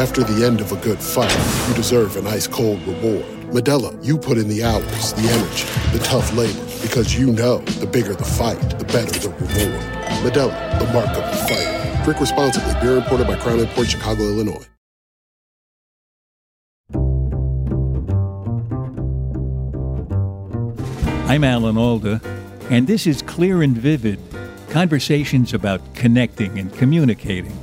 After the end of a good fight, you deserve an ice cold reward. Modelo, you put in the hours, the energy, the tough labor, because you know the bigger the fight, the better the reward. Modelo, the mark of the fighter. Drink responsibly. Beer imported by Crown Imports Chicago, Illinois. I'm Alan Alda, and this is Clear and Vivid conversations about connecting and communicating.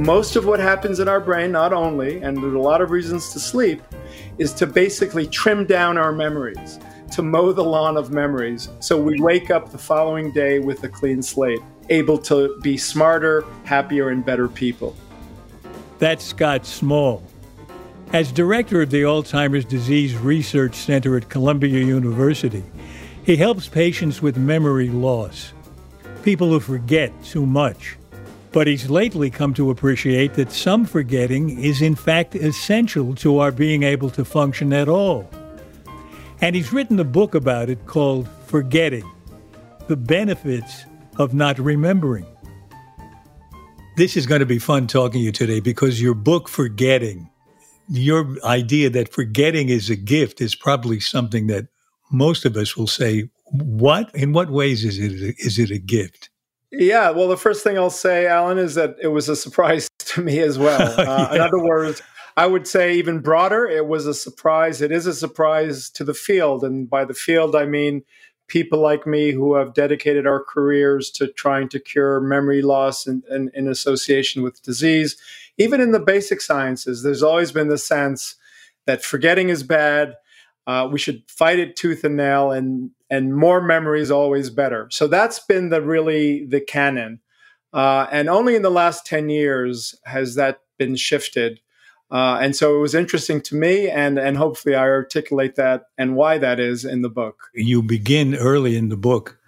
Most of what happens in our brain, not only, and there's a lot of reasons to sleep, is to basically trim down our memories, to mow the lawn of memories. So we wake up the following day with a clean slate, able to be smarter, happier, and better people. That's Scott Small. As director of the Alzheimer's Disease Research Center at Columbia University, he helps patients with memory loss, people who forget too much. But he's lately come to appreciate that some forgetting is in fact essential to our being able to function at all. And he's written a book about it called Forgetting The Benefits of Not Remembering. This is going to be fun talking to you today because your book, Forgetting, your idea that forgetting is a gift is probably something that most of us will say, what? In what ways is it, is it a gift? Yeah, well, the first thing I'll say, Alan, is that it was a surprise to me as well. Uh, yeah. In other words, I would say even broader, it was a surprise. It is a surprise to the field. And by the field, I mean people like me who have dedicated our careers to trying to cure memory loss in, in, in association with disease even in the basic sciences, there's always been the sense that forgetting is bad. Uh, we should fight it tooth and nail, and and more memory is always better. So that's been the really the canon, uh, and only in the last ten years has that been shifted. Uh, and so it was interesting to me, and and hopefully I articulate that and why that is in the book. You begin early in the book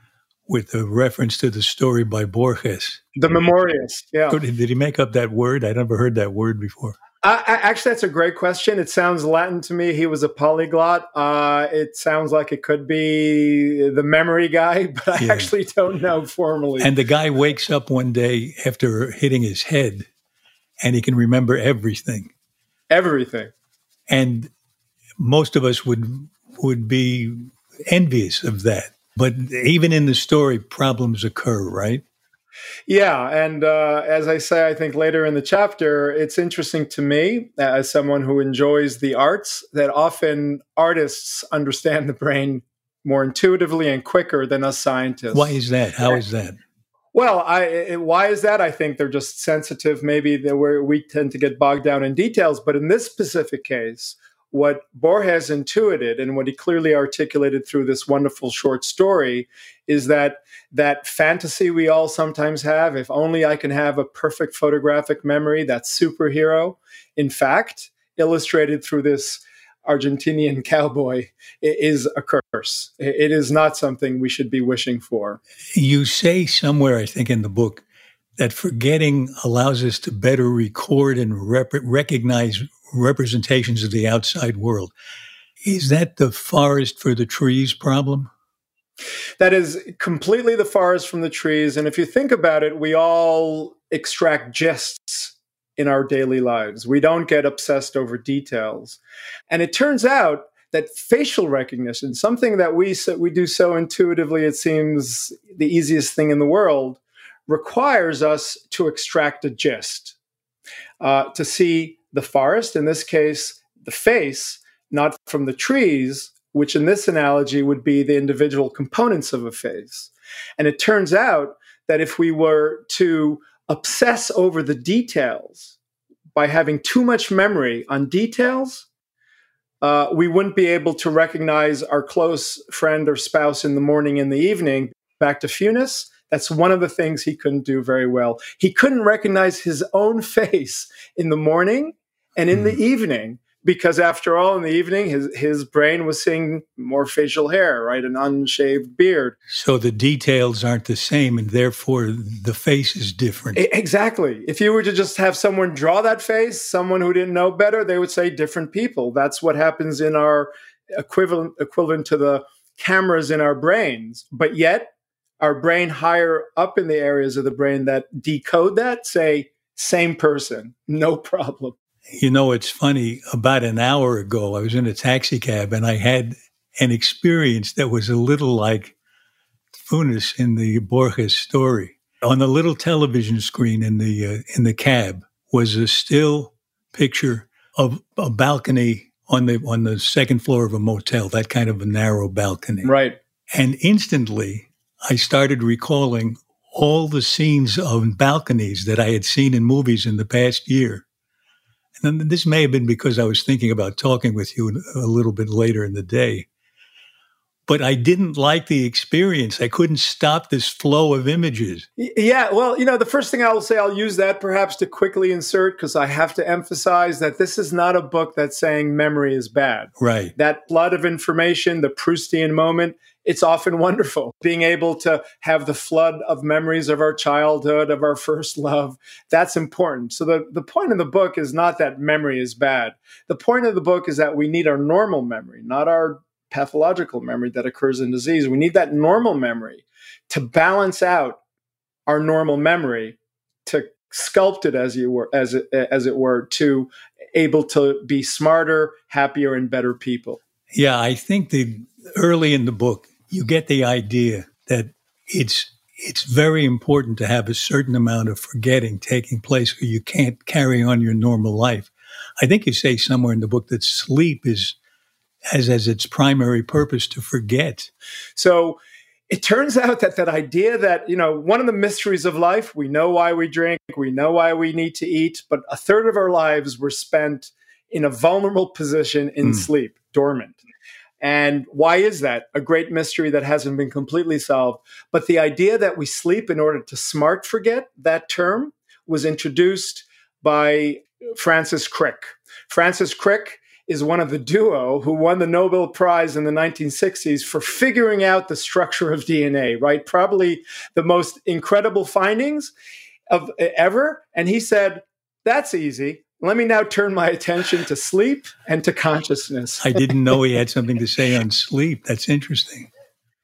with a reference to the story by Borges. The Memorious, yeah. Did he make up that word? I never heard that word before. I, I, actually, that's a great question. It sounds Latin to me. He was a polyglot. Uh, it sounds like it could be the memory guy, but I yeah. actually don't know formally. And the guy wakes up one day after hitting his head, and he can remember everything. Everything. And most of us would would be envious of that. But even in the story, problems occur, right? Yeah, and uh, as I say, I think later in the chapter, it's interesting to me as someone who enjoys the arts that often artists understand the brain more intuitively and quicker than us scientists. Why is that? How is that? Well, I, it, why is that? I think they're just sensitive. Maybe where we tend to get bogged down in details, but in this specific case, what Borges intuited and what he clearly articulated through this wonderful short story is that that fantasy we all sometimes have if only I can have a perfect photographic memory, that superhero. In fact, illustrated through this Argentinian cowboy is a curse. It is not something we should be wishing for. You say somewhere, I think, in the book, that forgetting allows us to better record and rep- recognize representations of the outside world. Is that the forest for the trees problem? That is completely the forest from the trees. And if you think about it, we all extract gists in our daily lives. We don't get obsessed over details. And it turns out that facial recognition, something that we so, we do so intuitively, it seems the easiest thing in the world, requires us to extract a gist, uh, to see the forest, in this case, the face, not from the trees, which in this analogy would be the individual components of a face. And it turns out that if we were to obsess over the details by having too much memory on details, uh, we wouldn't be able to recognize our close friend or spouse in the morning and the evening. Back to Funes, That's one of the things he couldn't do very well. He couldn't recognize his own face in the morning and in mm. the hmm. evening because after all in the evening his his brain was seeing more facial hair right an unshaved beard. So the details aren't the same and therefore the face is different. Exactly. If you were to just have someone draw that face someone who didn't know better they would say different people. That's what happens in our equivalent equivalent to the cameras in our brains. But yet our brain higher up in the areas of the brain that decode that say same person no problem you know, it's funny. About an hour ago, I was in a taxi cab and I had an experience that was a little like Funes in the Borges story. On the little television screen in the uh, in the cab was a still picture of a balcony on the on the second floor of a motel, that kind of a narrow balcony. Right. And instantly, I started recalling all the scenes of balconies that I had seen in movies in the past year and this may have been because I was thinking about talking with you a little bit later in the day. But I didn't like the experience. I couldn't stop this flow of images. Yeah, well, you know, the first thing I will say, I'll use that perhaps to quickly insert because I have to emphasize that this is not a book that's saying memory is bad. Right. That flood of information, the Proustian moment, it's often wonderful being able to have the flood of memories of our childhood, of our first love. That's important. So the, the point of the book is not that memory is bad. The point of the book is that we need our normal memory, not our pathological memory that occurs in disease. We need that normal memory to balance out our normal memory, to sculpt it as you were as it, as it were, to able to be smarter, happier, and better people. Yeah, I think the early in the book you get the idea that it's it's very important to have a certain amount of forgetting taking place or you can't carry on your normal life. I think you say somewhere in the book that sleep is has as its primary purpose to forget. So it turns out that that idea that, you know, one of the mysteries of life, we know why we drink, we know why we need to eat, but a third of our lives were spent in a vulnerable position in mm. sleep, dormant. And why is that? A great mystery that hasn't been completely solved. But the idea that we sleep in order to smart forget, that term was introduced by Francis Crick. Francis Crick is one of the duo who won the Nobel Prize in the 1960s for figuring out the structure of DNA, right? Probably the most incredible findings of ever. And he said, that's easy. Let me now turn my attention to sleep and to consciousness. I didn't know he had something to say on sleep. That's interesting.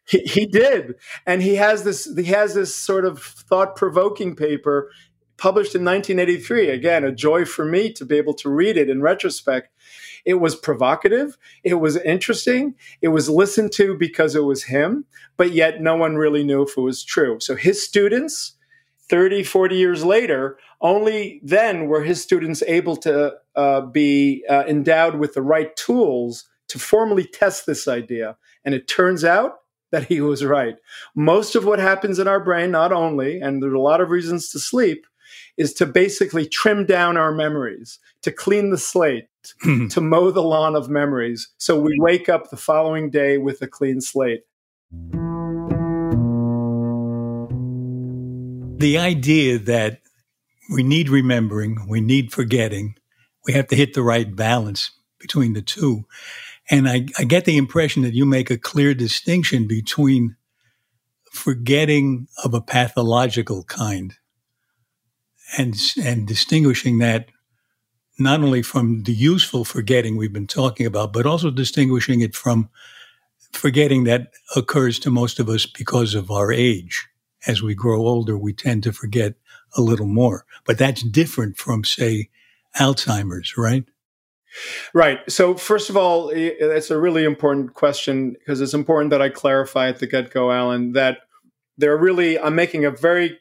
He, he did, and he has this. He has this sort of thought-provoking paper published in 1983. Again, a joy for me to be able to read it in retrospect. It was provocative. It was interesting. It was listened to because it was him, but yet no one really knew if it was true. So his students 30, 40 years later, only then were his students able to uh, be uh, endowed with the right tools to formally test this idea. And it turns out that he was right. Most of what happens in our brain, not only, and there's a lot of reasons to sleep, is to basically trim down our memories, to clean the slate, to mow the lawn of memories. So we wake up the following day with a clean slate. The idea that we need remembering, we need forgetting, we have to hit the right balance between the two. And I, I get the impression that you make a clear distinction between forgetting of a pathological kind and, and distinguishing that not only from the useful forgetting we've been talking about, but also distinguishing it from forgetting that occurs to most of us because of our age as we grow older, we tend to forget a little more. But that's different from, say, Alzheimer's, right? Right. So, first of all, it's a really important question because it's important that I clarify at the get go, Alan, that there are really, I'm making a very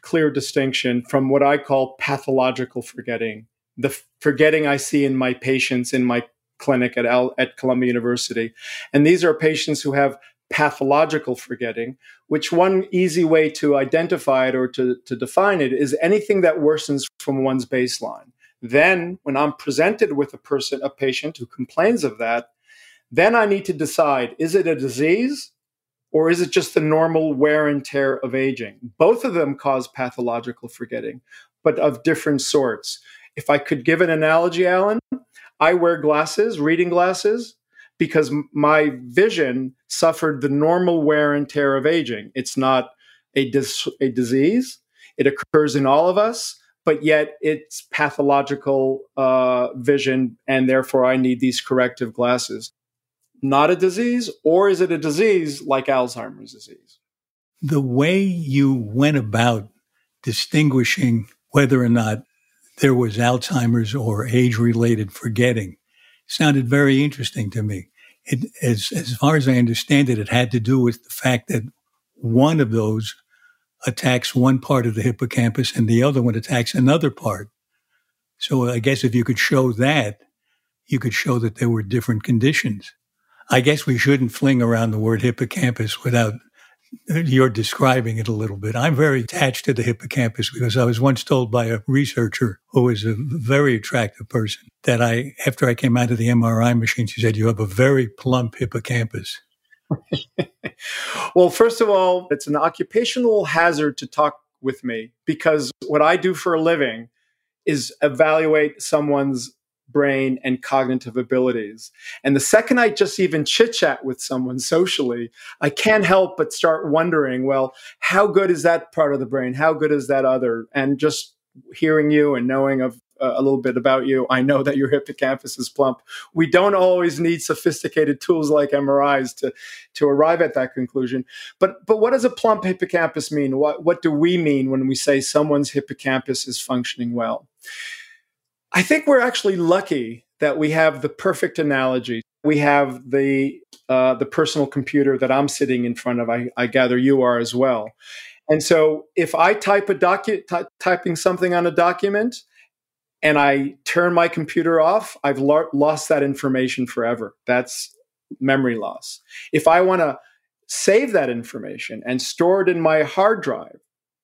clear distinction from what I call pathological forgetting, the forgetting I see in my patients in my clinic at, at Columbia University. And these are patients who have pathological forgetting, which one easy way to identify it or to, to define it is anything that worsens from one's baseline. Then, when I'm presented with a person, a patient who complains of that, then I need to decide is it a disease Or is it just the normal wear and tear of aging? Both of them cause pathological forgetting, but of different sorts. If I could give an analogy, Alan, I wear glasses, reading glasses, because my vision suffered the normal wear and tear of aging. It's not a, dis- a disease, it occurs in all of us, but yet it's pathological uh, vision, and therefore I need these corrective glasses. Not a disease, or is it a disease like Alzheimer's disease? The way you went about distinguishing whether or not there was Alzheimer's or age related forgetting sounded very interesting to me. It, as, as far as I understand it, it had to do with the fact that one of those attacks one part of the hippocampus and the other one attacks another part. So I guess if you could show that, you could show that there were different conditions. I guess we shouldn't fling around the word hippocampus without you're describing it a little bit. I'm very attached to the hippocampus because I was once told by a researcher who was a very attractive person that I, after I came out of the MRI machine, she said, You have a very plump hippocampus. well, first of all, it's an occupational hazard to talk with me because what I do for a living is evaluate someone's brain and cognitive abilities. And the second I just even chit chat with someone socially, I can't help but start wondering, well, how good is that part of the brain? How good is that other? And just hearing you and knowing of uh, a little bit about you, I know that your hippocampus is plump. We don't always need sophisticated tools like MRIs to to arrive at that conclusion. But but what does a plump hippocampus mean? What what do we mean when we say someone's hippocampus is functioning well? I think we're actually lucky that we have the perfect analogy. We have the uh, the personal computer that I'm sitting in front of. I, I gather you are as well. And so, if I type a document, typing something on a document, and I turn my computer off, I've lo- lost that information forever. That's memory loss. If I want to save that information and store it in my hard drive,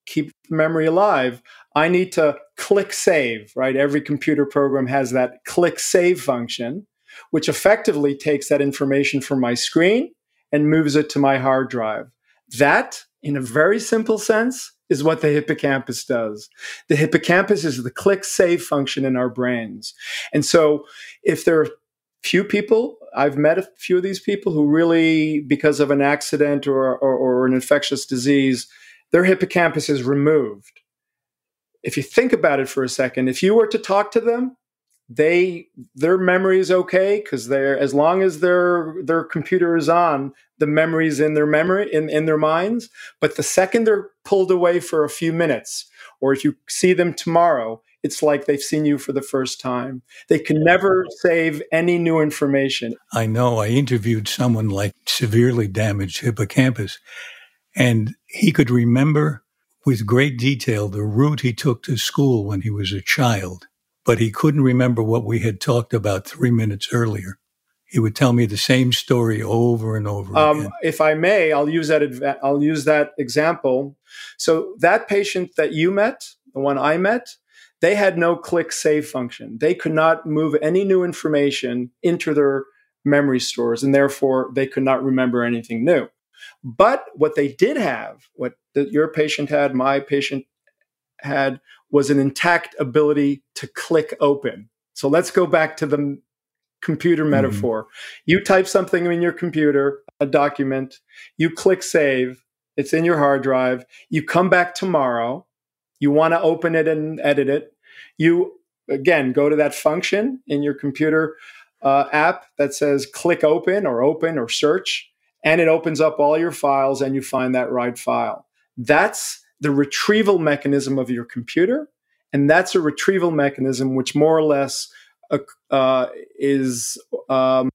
keep memory alive, I need to click save, right? Every computer program has that click save function, which effectively takes that information from my screen and moves it to my hard drive. That, in a very simple sense, is what the hippocampus does. The hippocampus is the click save function in our brains. And so if there are few people, I've met a few of these people who really, because of an accident or, or, or an infectious disease, their hippocampus is removed if you think about it for a second, if you were to talk to them, they their memory is okay because they're as long as their their computer is on, the memory's in their memory in, in their minds. But the second they're pulled away for a few minutes, or if you see them tomorrow, it's like they've seen you for the first time. They can never save any new information. I know. I interviewed someone like severely damaged hippocampus, and he could remember with great detail the route he took to school when he was a child, but he couldn't remember what we had talked about three minutes earlier. He would tell me the same story over and over um, again. If I may, I'll use that. I'll use that example. So that patient that you met, the one I met, they had no click save function. They could not move any new information into their memory stores, and therefore they could not remember anything new. But what they did have, what the, your patient had, my patient had, was an intact ability to click open. So let's go back to the computer mm-hmm. metaphor. You type something in your computer, a document, you click save, it's in your hard drive. You come back tomorrow, you want to open it and edit it. You, again, go to that function in your computer uh, app that says click open or open or search and it opens up all your files and you find that right file. That's the retrieval mechanism of your computer. And that's a retrieval mechanism which more or less uh, uh, is um,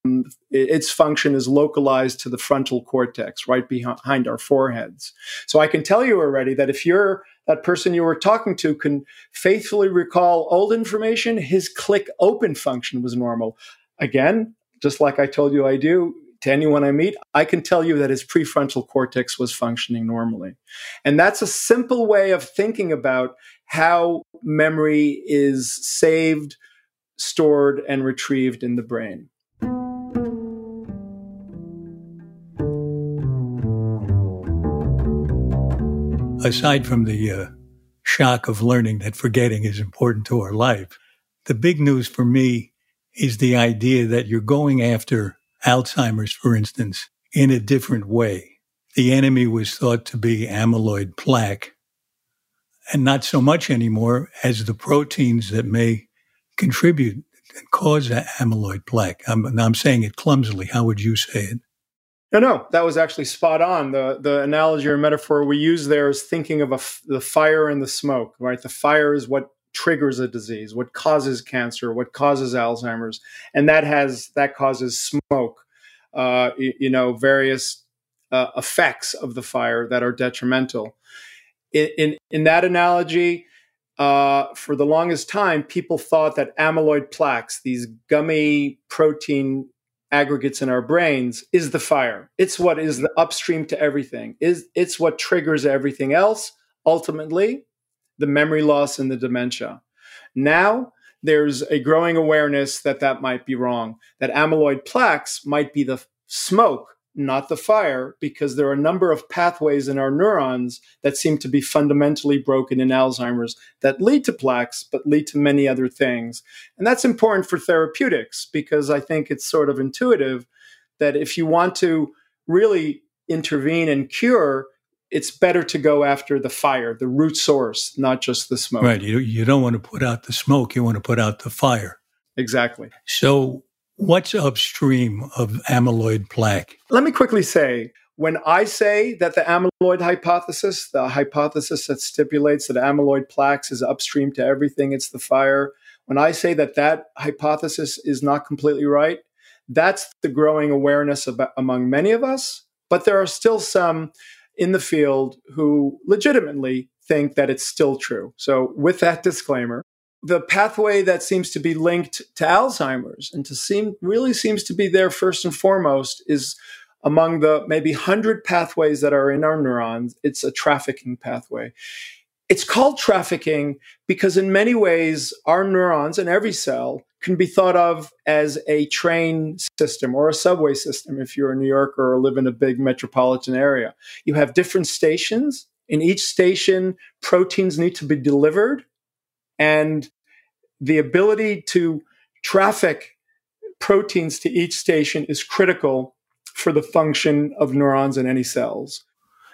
its function is localized to the frontal cortex right behind our foreheads. So I can tell you already that if you're that person you were talking to can faithfully recall old information, his click open function was normal. Again, just like I told you I do, to anyone I meet, I can tell you that his prefrontal cortex was functioning normally. And that's a simple way of thinking about how memory is saved, stored, and retrieved in the brain. aside from the uh, shock of learning that forgetting is important to our life, the big news for me is the idea that you're going after Alzheimer's, for instance, in a different way. The enemy was thought to be amyloid plaque, and not so much anymore as the proteins that may contribute and cause amyloid plaque. I'm, I'm saying it clumsily. How would you say it? No, no, that was actually spot on. The the analogy or metaphor we use there is thinking of a, the fire and the smoke. Right, the fire is what triggers a disease, what causes cancer, what causes Alzheimer's, and that has that causes smoke. Uh, you, you, know, various uh, effects of the fire that are detrimental. In in, in that analogy, uh, for the longest time, people thought that amyloid plaques, these gummy protein aggregates in our brains, is the fire. It's what is the upstream to everything. Is it's what triggers everything else ultimately the memory loss and the dementia. Now, there's a growing awareness that that might be wrong, that amyloid plaques might be the smoke, not the fire, because there are a number of pathways in our neurons that seem to be fundamentally broken in Alzheimer's that lead to plaques, but lead to many other things. And that's important for therapeutics because I think it's sort of intuitive that if you want to really intervene and cure, it's better to go after the fire, the root source, not just the smoke. Right. You, you don't want to put out the smoke, you want to put out the fire. Exactly. So, what's upstream of amyloid plaque? Let me quickly say when I say that the amyloid hypothesis, the hypothesis that stipulates that amyloid plaques is upstream to everything, it's the fire. When I say that that hypothesis is not completely right, that's the growing awareness about, among many of us. But there are still some in the field who legitimately think that it's still true. So, with that disclaimer, the pathway that seems to be linked to Alzheimer's and to seem really seems to be there first and foremost is among the maybe 100 pathways that are in our neurons, it's a trafficking pathway. It's called trafficking because, in many ways, our neurons and every cell can be thought of as a train system or a subway system if you're a New Yorker or live in a big metropolitan area. You have different stations. In each station, proteins need to be delivered, and the ability to traffic proteins to each station is critical for the function of neurons in any cells.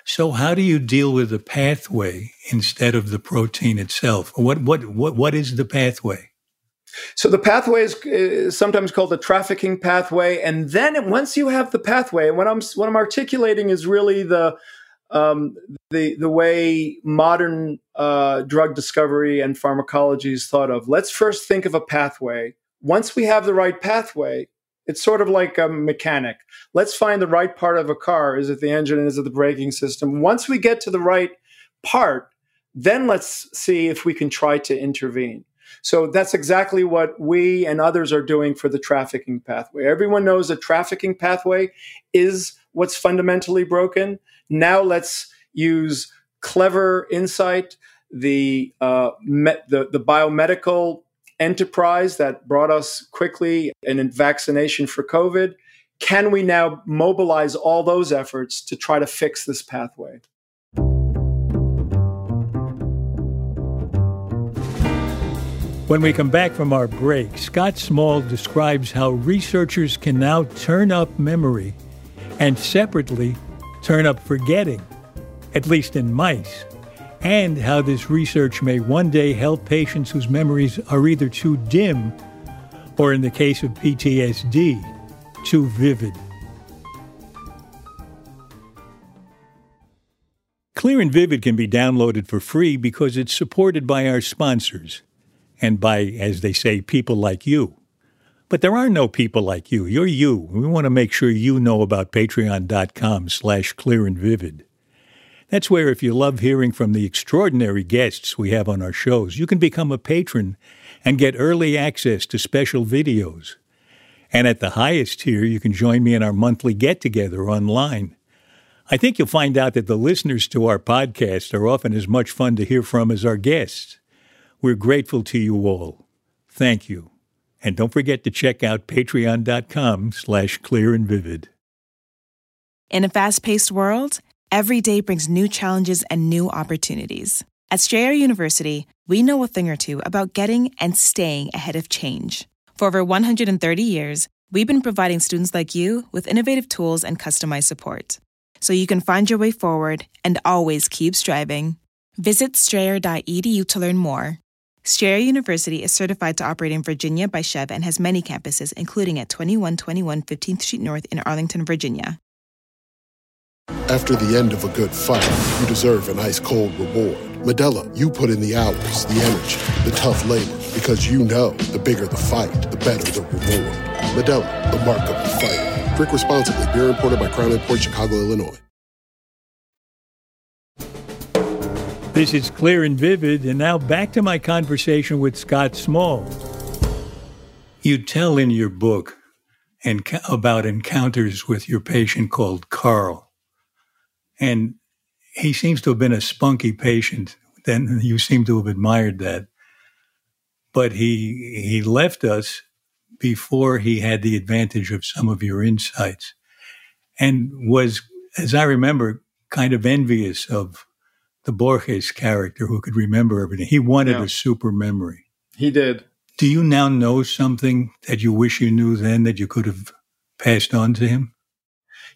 So how do you deal with the pathway instead of the protein itself? What what what what is the pathway? So the pathway is, is sometimes called the trafficking pathway, and then once you have the pathway, what I'm what I'm articulating is really the um, the the way modern uh, drug discovery and pharmacology is thought of. Let's first think of a pathway. Once we have the right pathway, it's sort of like a mechanic. Let's find the right part of a car. Is it the engine? Is it the braking system? Once we get to the right part, then let's see if we can try to intervene. So that's exactly what we and others are doing for the trafficking pathway. Everyone knows the trafficking pathway is what's fundamentally broken. Now let's use clever insight, the uh, the, the biomedical enterprise that brought us quickly an vaccination for COVID. Can we now mobilize all those efforts to try to fix this pathway? When we come back from our break, Scott Small describes how researchers can now turn up memory and separately turn up forgetting, at least in mice and how this research may one day help patients whose memories are either too dim or, in the case of PTSD, too vivid. Clear and Vivid can be downloaded for free because it's supported by our sponsors and by, as they say, people like you. But there are no people like you. You're you. We want to make sure you know about patreon.com slash clear and vivid. That's where, if you love hearing from the extraordinary guests we have on our shows, you can become a patron and get early access to special videos. And at the highest tier, you can join me in our monthly get together online. I think you'll find out that the listeners to our podcast are often as much fun to hear from as our guests. We're grateful to you all. Thank you. And don't forget to check out patreon.com slash clear and vivid. In a fast-paced world, every day brings new challenges and new opportunities. At Strayer University, we know a thing or two about getting and staying ahead of change. For over 130 years, we've been providing students like you with innovative tools and customized support so you can find your way forward and always keep striving. Visit strayer.edu to learn more. Strayer University is certified to operate in Virginia by SCHEV and has many campuses, including at 2121 15th Street North in Arlington, Virginia. After the end of a good fight, you deserve an ice cold reward. Modelo, you put in the hours, the energy, the tough labor, because you know the bigger the fight, the better the reward. Modelo, the mark of the fighter. Drink responsibly. Beer imported by Crown Imports Chicago, Illinois. This is clear and vivid, and now back to my conversation with Scott Small. You tell in your book and about encounters with your patient called Carl. And he seems to have been a spunky patient. Then you seem to have admired that. But he he left us before he had the advantage of some of your insights and was, as I remember, kind of envious of the Borges character who could remember everything. He wanted yeah. a super memory. He did. Do you now know something that you wish you knew then that you could have passed on to him?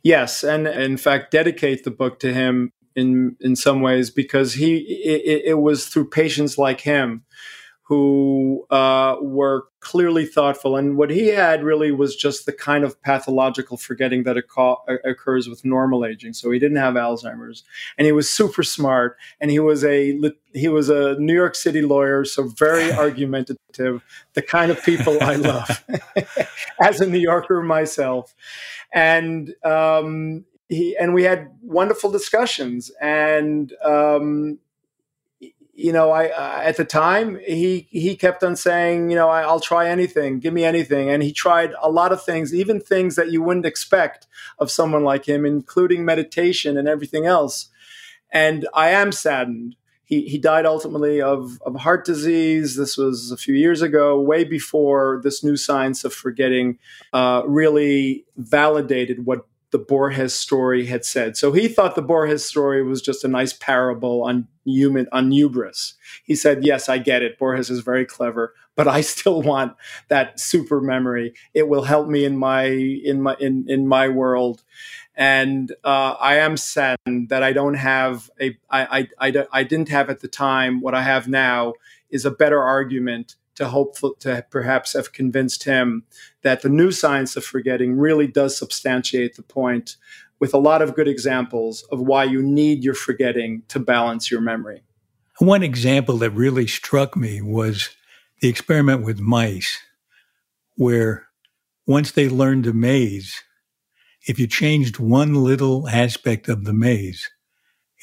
Yes, and in fact, dedicate the book to him in in some ways because he it, it was through patients like him who uh, were clearly thoughtful. And what he had really was just the kind of pathological forgetting that occurs with normal aging. So he didn't have Alzheimer's, and he was super smart. And he was a he was a New York City lawyer, so very argumentative. The kind of people I love as a New Yorker myself. And um, he and we had wonderful discussions and. Um, you know, I uh, at the time he he kept on saying, you know, I, will try anything, give me anything, and he tried a lot of things, even things that you wouldn't expect of someone like him, including meditation and everything else. And I am saddened. He he died ultimately of of heart disease. This was a few years ago, way before this new science of forgetting uh, really validated what the Borges story had said. So he thought the Borges story was just a nice parable on human on hubris. He said, "Yes, I get it. Borges is very clever, but I still want that super memory. It will help me in my in my in in my world." And uh, I am saddened that I don't have a I, I, I, I didn't have at the time what I have now is a better argument to hope to perhaps have convinced him that the new science of forgetting really does substantiate the point with a lot of good examples of why you need your forgetting to balance your memory. One example that really struck me was the experiment with mice, where once they learned a maze, if you changed one little aspect of the maze,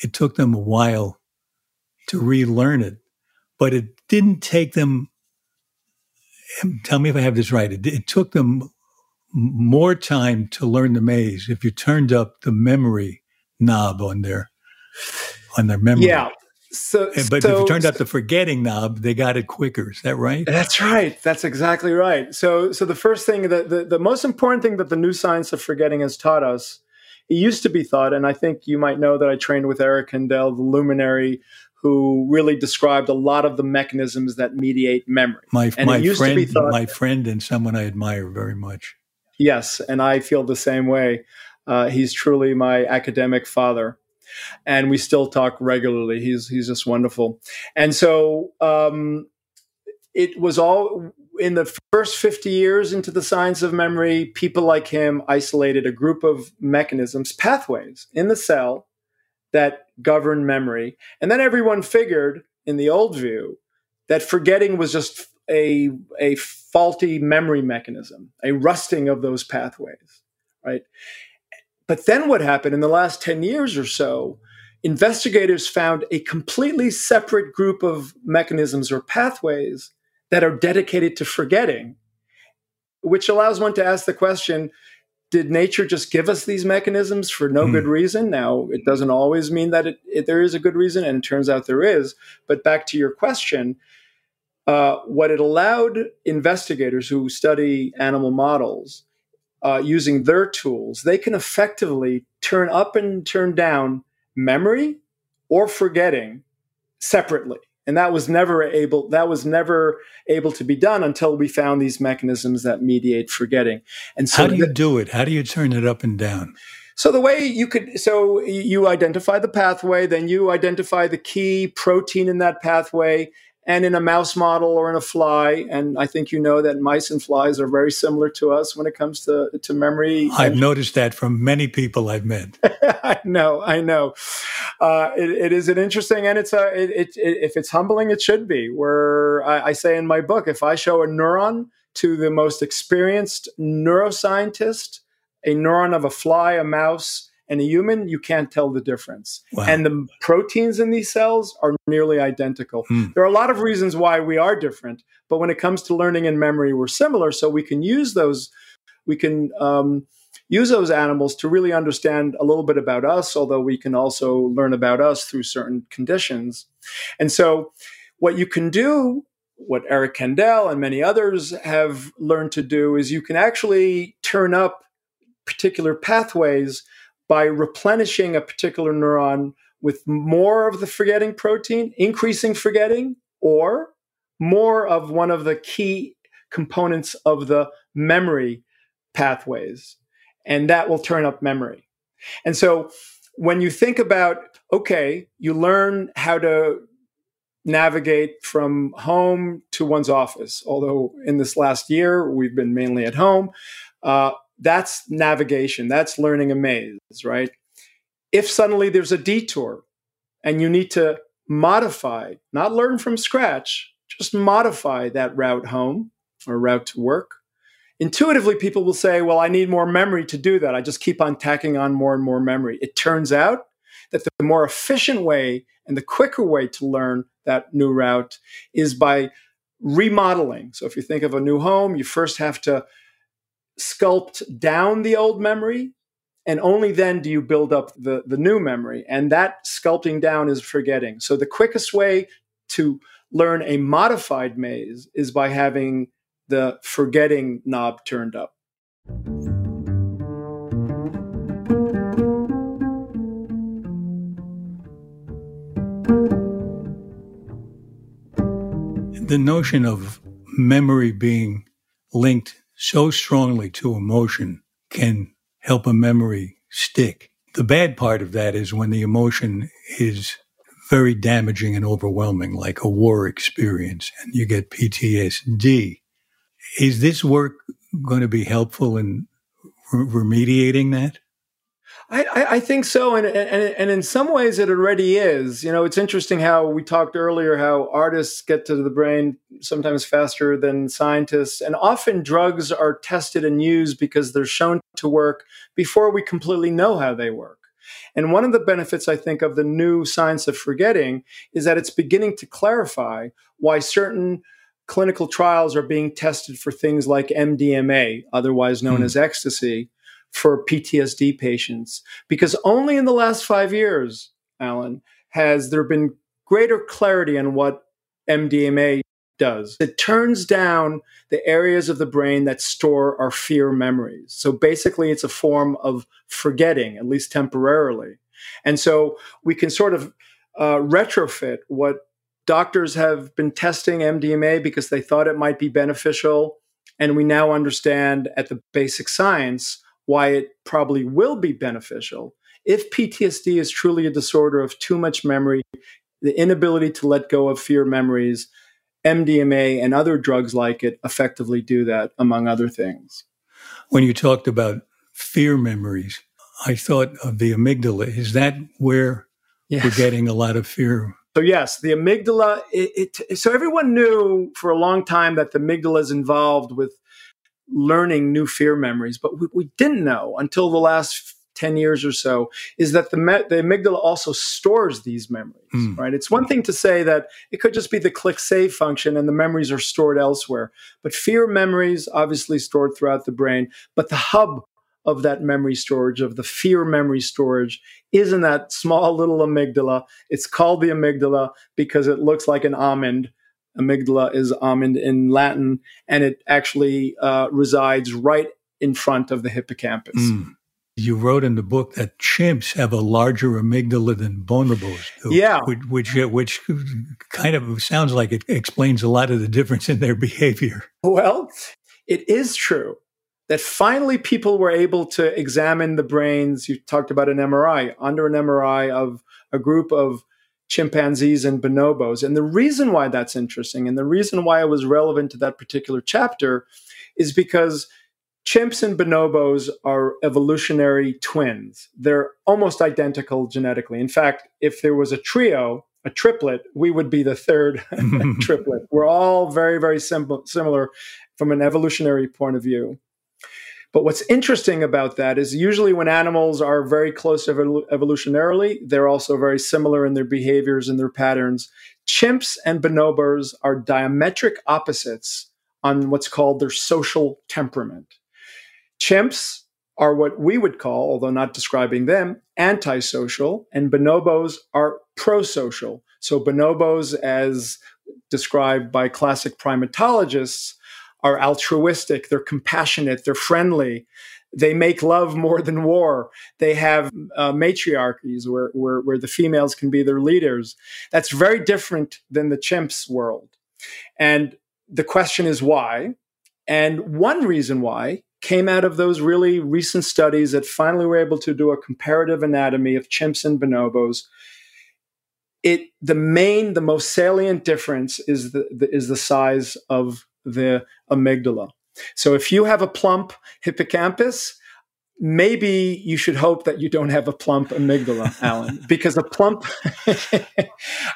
it took them a while to relearn it, but it didn't take them tell me if I have this right. It, it, took them more time to learn the maze if you turned up the memory knob on their on their memory. Yeah. So, eh, but so, if you turned up the forgetting knob, they got it quicker. Is that right? That's right. That's exactly right. So, so the first thing that the, the most important thing that the new science of forgetting has taught us, it used to be thought, and I think you might know that I trained with Eric Kandel, the luminary who really described a lot of the mechanisms that mediate memory. My, my friend, my friend, and someone I admire very much. Yes, and I feel the same way. Uh, he's truly my academic father, and we still talk regularly. He's he's just wonderful, and so um, it was all in the first 50 years into the science of memory. People like him isolated a group of mechanisms, pathways in the cell that govern memory. And then everyone figured in the old view that forgetting was just a, a faulty memory mechanism, a rusting of those pathways, right? But then what happened in the last 10 years or so, investigators found a completely separate group of mechanisms or pathways that are dedicated to forgetting, which allows one to ask the question did nature just give us these mechanisms for no mm. good reason? Now, it doesn't always mean that it, it, there is a good reason, and it turns out there is. But back to your question, uh, what it allowed investigators who study animal models uh, using their tools, they can effectively turn up and turn down memory or forgetting separately and that was never able that was never able to be done until we found these mechanisms that mediate forgetting and so how do you do it how do you turn it up and down so the way you could so you identify the pathway then you identify the key protein in that pathway and in a mouse model or in a fly. And I think you know that mice and flies are very similar to us when it comes to, to memory. I've and, noticed that from many people I've met. I know, I know. Uh, it, it is an interesting, and it's a, it, it, if it's humbling, it should be. Where I, I say in my book, if I show a neuron to the most experienced neuroscientist, a neuron of a fly, a mouse, and a human, you can't tell the difference. Wow. And the proteins in these cells are nearly identical. Hmm. There are a lot of reasons why we are different, but when it comes to learning and memory, we're similar. So we can use those, we can um, use those animals to really understand a little bit about us, although we can also learn about us through certain conditions. And so what you can do what Eric Kandel and many others have learned to do is you can actually turn up particular pathways by replenishing a particular neuron with more of the forgetting protein, increasing forgetting, or more of one of the key components of the memory pathways. And that will turn up memory. And so when you think about, okay, you learn how to navigate from home to one's office, although in this last year we've been mainly at home. Uh, that's navigation, that's learning a maze, right? If suddenly there's a detour and you need to modify, not learn from scratch, just modify that route home or route to work. Intuitively, people will say, Well, I need more memory to do that. I just keep on tacking on more and more memory. It turns out that the more efficient way and the quicker way to learn that new route is by remodeling. So, if you think of a new home, you first have to sculpt down the old memory and only then do you build up the, the new memory and that sculpting down is forgetting so the quickest way to learn a modified maze is by having the forgetting knob turned up the notion of memory being linked so strongly to emotion can help a memory stick. The bad part of that is when the emotion is very damaging and overwhelming, like a war experience, and you get PTSD. Is this work going to be helpful in remediating that? I, I, think so, and, and and in some ways it already is. You know, it's interesting how we talked earlier how artists get to the brain sometimes faster than scientists, and often drugs are tested and used because they're shown to work before we completely know how they work. And one of the benefits I think of the new science of forgetting is that it's beginning to clarify why certain clinical trials are being tested for things like MDMA, otherwise known mm. as ecstasy for PTSD patients because only in the last five years, Alan, has there been greater clarity on what MDMA does. It turns down the areas of the brain that store our fear memories. So basically, it's a form of forgetting, at least temporarily. And so we can sort of uh, retrofit what doctors have been testing MDMA because they thought it might be beneficial. And we now understand at the basic science why it probably will be beneficial if PTSD is truly a disorder of too much memory, the inability to let go of fear memories, MDMA and other drugs like it effectively do that, among other things. When you talked about fear memories, I thought of the amygdala. Is that where we're getting a lot of fear? So yes, the amygdala. It, it, so everyone knew for a long time that the amygdala is involved with learning new fear memories. But what we didn't know until the last 10 years or so is that the, me- the amygdala also stores these memories, mm. right? It's one thing to say that it could just be the click save function and the memories are stored elsewhere. But fear memories, obviously stored throughout the brain, but the hub of that memory storage, of the fear memory storage, is in that small little amygdala. It's called the amygdala because it looks like an almond amygdala is almond in Latin, and it actually uh, resides right in front of the hippocampus. Mm. You wrote in the book that chimps have a larger amygdala than bonobos do. Yeah. Which, which, which kind of sounds like it explains a lot of the difference in their behavior. Well, it is true that finally people were able to examine the brains. You talked about an MRI, under an MRI of a group of chimpanzees and bonobos. And the reason why that's interesting and the reason why it was relevant to that particular chapter is because chimps and bonobos are evolutionary twins. They're almost identical genetically. In fact, if there was a trio, a triplet, we would be the third triplet. We're all very, very simple, similar from an evolutionary point of view. But what's interesting about that is usually when animals are very close evolutionarily, they're also very similar in their behaviors and their patterns. Chimps and bonobos are diametric opposites on what's called their social temperament. Chimps are what we would call, although not describing them, antisocial, and bonobos are prosocial. So bonobos, as described by classic primatologists, are altruistic, they're compassionate, they're friendly. They make love more than war. They have uh, matriarchies where, where, where the females can be their leaders. That's very different than the chimps world. And the question is why? And one reason why came out of those really recent studies that finally were able to do a comparative anatomy of chimps and bonobos. It the main, the most salient difference is the, the is the size of the amygdala. So if you have a plump hippocampus, maybe you should hope that you don't have a plump amygdala, Alan, because a plump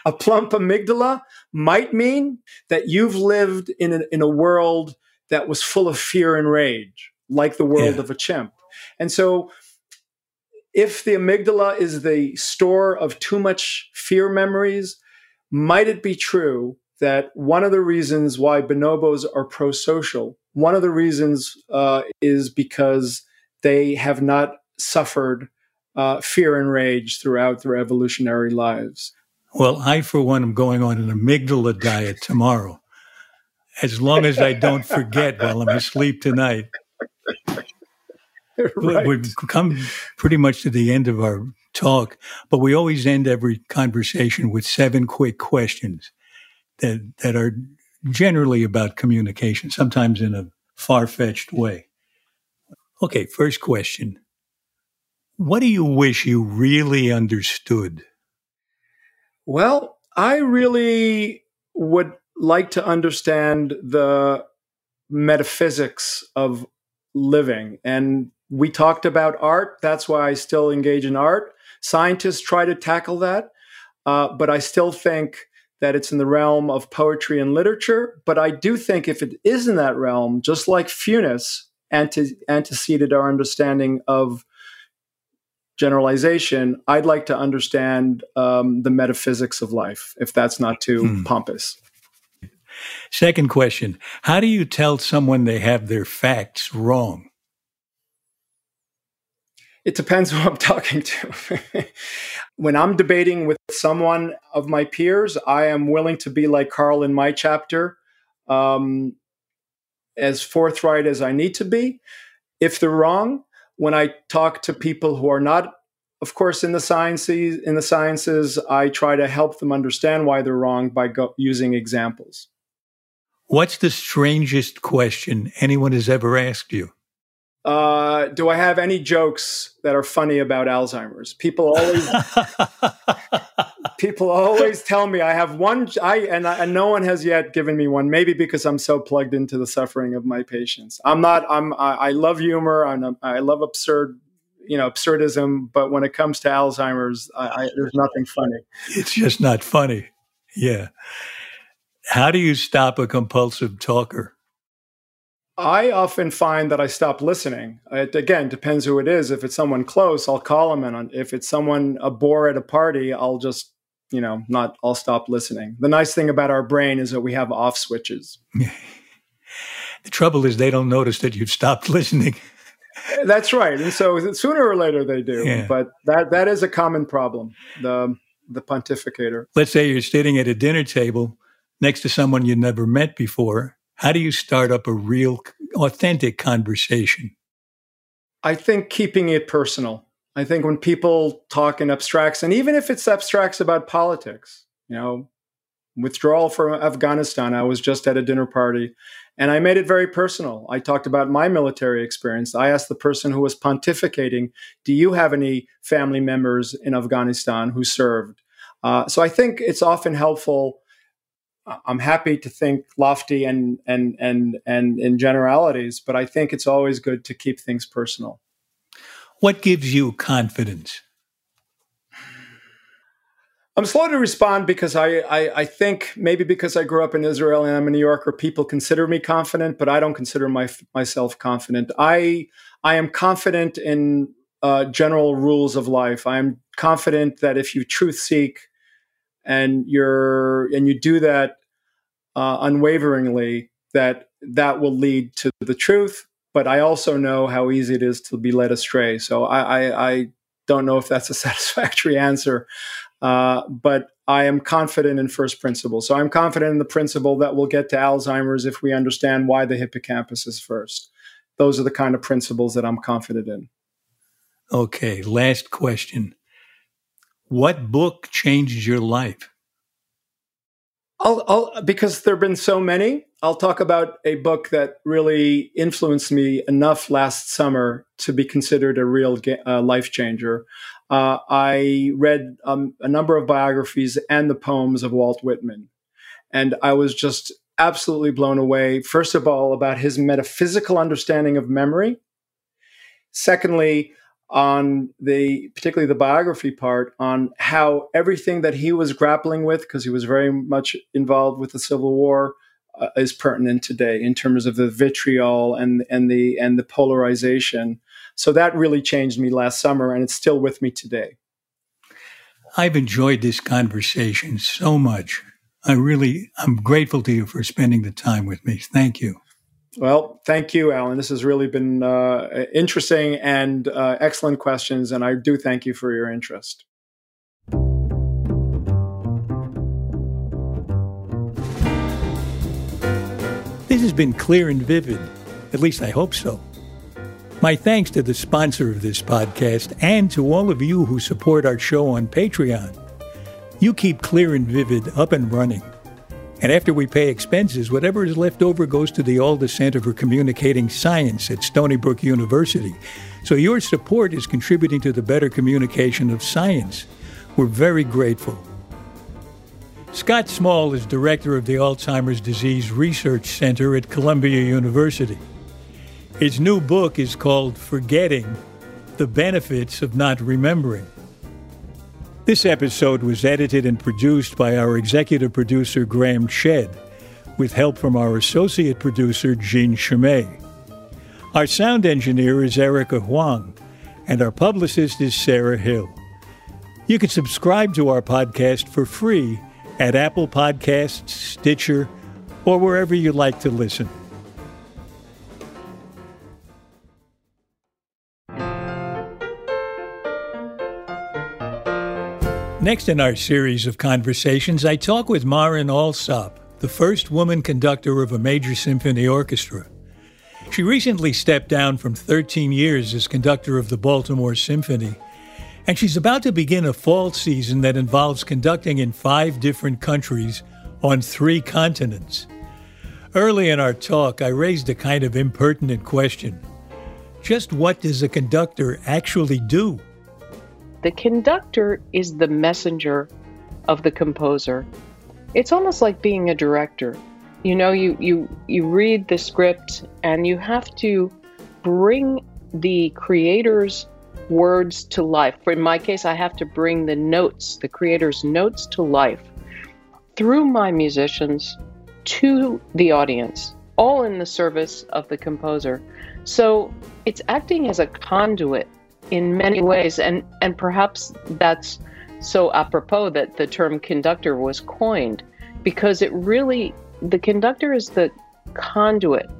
a plump amygdala might mean that you've lived in a, in a world that was full of fear and rage, like the world yeah. of a chimp. And so if the amygdala is the store of too much fear memories, might it be true that one of the reasons why bonobos are pro-social, one of the reasons uh, is because they have not suffered uh, fear and rage throughout their evolutionary lives. Well, I, for one, am going on an amygdala diet tomorrow, as long as I don't forget while I'm asleep tonight. right. We've come pretty much to the end of our talk, but we always end every conversation with seven quick questions that that are generally about communication, sometimes in a far fetched way. Okay, first question. What do you wish you really understood? Well, I really would like to understand the metaphysics of living. And we talked about art. That's why I still engage in art. Scientists try to tackle that. Uh, but I still think that it's in the realm of poetry and literature. But I do think if it is in that realm, just like Funes ante- anteceded our understanding of generalization, I'd like to understand um, the metaphysics of life, if that's not too hmm. pompous. Second question How do you tell someone they have their facts wrong? It depends who I'm talking to. when I'm debating with someone of my peers, I am willing to be like Carl in my chapter, um, as forthright as I need to be. If they're wrong, when I talk to people who are not, of course, in the sciences, in the sciences, I try to help them understand why they're wrong by go- using examples. What's the strangest question anyone has ever asked you? Uh, do I have any jokes that are funny about Alzheimer's? People always people always tell me I have one. I and, I and no one has yet given me one. Maybe because I'm so plugged into the suffering of my patients. I'm not. I'm. I, I love humor. I'm, I love absurd. You know, absurdism. But when it comes to Alzheimer's, I, I, there's nothing funny. It's just not funny. Yeah. How do you stop a compulsive talker? I often find that I stop listening. It again depends who it is. If it's someone close, I'll call them, and if it's someone a bore at a party, I'll just you know not. I'll stop listening. The nice thing about our brain is that we have off switches. the trouble is they don't notice that you've stopped listening. That's right, and so sooner or later they do. Yeah. But that that is a common problem. The the pontificator. Let's say you're sitting at a dinner table next to someone you never met before how do you start up a real, authentic conversation? I think keeping it personal. I think when people talk in abstracts, and even if it's abstracts about politics, you know, withdrawal from Afghanistan, I was just at a dinner party and I made it very personal. I talked about my military experience. I asked the person who was pontificating, Do you have any family members in Afghanistan who served? Uh, so I think it's often helpful. I'm happy to think lofty and, and, and, and in generalities, but I think it's always good to keep things personal. What gives you confidence? I'm slow to respond because I, I, I, think maybe because I grew up in Israel and I'm a New Yorker, people consider me confident, but I don't consider my, myself confident. I I am confident in uh, general rules of life. I am confident that if you truth seek and you're and you do that uh, unwaveringly, that that will lead to the truth. But I also know how easy it is to be led astray. So I, I, I don't know if that's a satisfactory answer. Uh, but I am confident in first principle. So I'm confident in the principle that we'll get to Alzheimer's if we understand why the hippocampus is first. Those are the kind of principles that I'm confident in. Okay, last question. What book changed your life? I'll, I'll, because there have been so many, I'll talk about a book that really influenced me enough last summer to be considered a real uh, life changer uh, I read um, a number of biographies and the poems of Walt Whitman. And I was just absolutely blown away, first of all, about his metaphysical understanding of memory. Secondly, on the particularly the biography part on how everything that he was grappling with because he was very much involved with the civil war uh, is pertinent today in terms of the vitriol and and the and the polarization so that really changed me last summer, and it's still with me today. I've enjoyed this conversation so much. I really, I'm grateful to you for spending the time with me. Thank you. Well, thank you, Alan. This has really been uh, interesting and uh, excellent questions, and I do thank you for your interest. This has been clear and vivid. At least I hope so. My thanks to the sponsor of this podcast and to all of you who support our show on Patreon. You keep Clear and Vivid up and running. And after we pay expenses, whatever is left over goes to the Alda Center for Communicating Science at Stony Brook University. So your support is contributing to the better communication of science. We're very grateful. Scott Small is director of the Alzheimer's Disease Research Center at Columbia University. His new book is called Forgetting The Benefits of Not Remembering. This episode was edited and produced by our executive producer, Graham Chedd, with help from our associate producer, Jean Chimay. Our sound engineer is Erica Huang, and our publicist is Sarah Hill. You can subscribe to our podcast for free at Apple Podcasts, Stitcher, or wherever you like to listen. Next in our series of conversations, I talk with Marin Alsop, the first woman conductor of a major symphony orchestra. She recently stepped down from 13 years as conductor of the Baltimore Symphony, and she's about to begin a fall season that involves conducting in five different countries on three continents. Early in our talk, I raised a kind of impertinent question. Just what does a conductor actually do? The conductor is the messenger of the composer. It's almost like being a director. You know, you, you, you read the script and you have to bring the creator's words to life. For in my case, I have to bring the notes, the creator's notes to life through my musicians to the audience, all in the service of the composer. So it's acting as a conduit in many ways, and and perhaps that's so apropos that the term conductor was coined, because it really the conductor is the conduit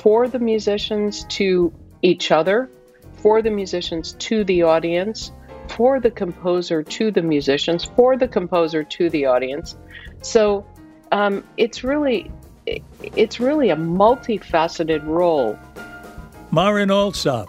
for the musicians to each other, for the musicians to the audience, for the composer to the musicians, for the composer to the audience. So um, it's really it's really a multifaceted role. Marin Alsop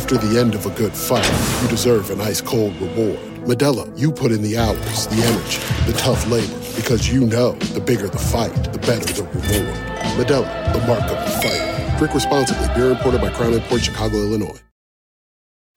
After the end of a good fight, you deserve an ice cold reward. Modelo, you put in the hours, the energy, the tough labor, because you know the bigger the fight, the better the reward. Modelo, the mark of the fighter. Drink responsibly. Beer imported by Crown Imports Chicago, Illinois.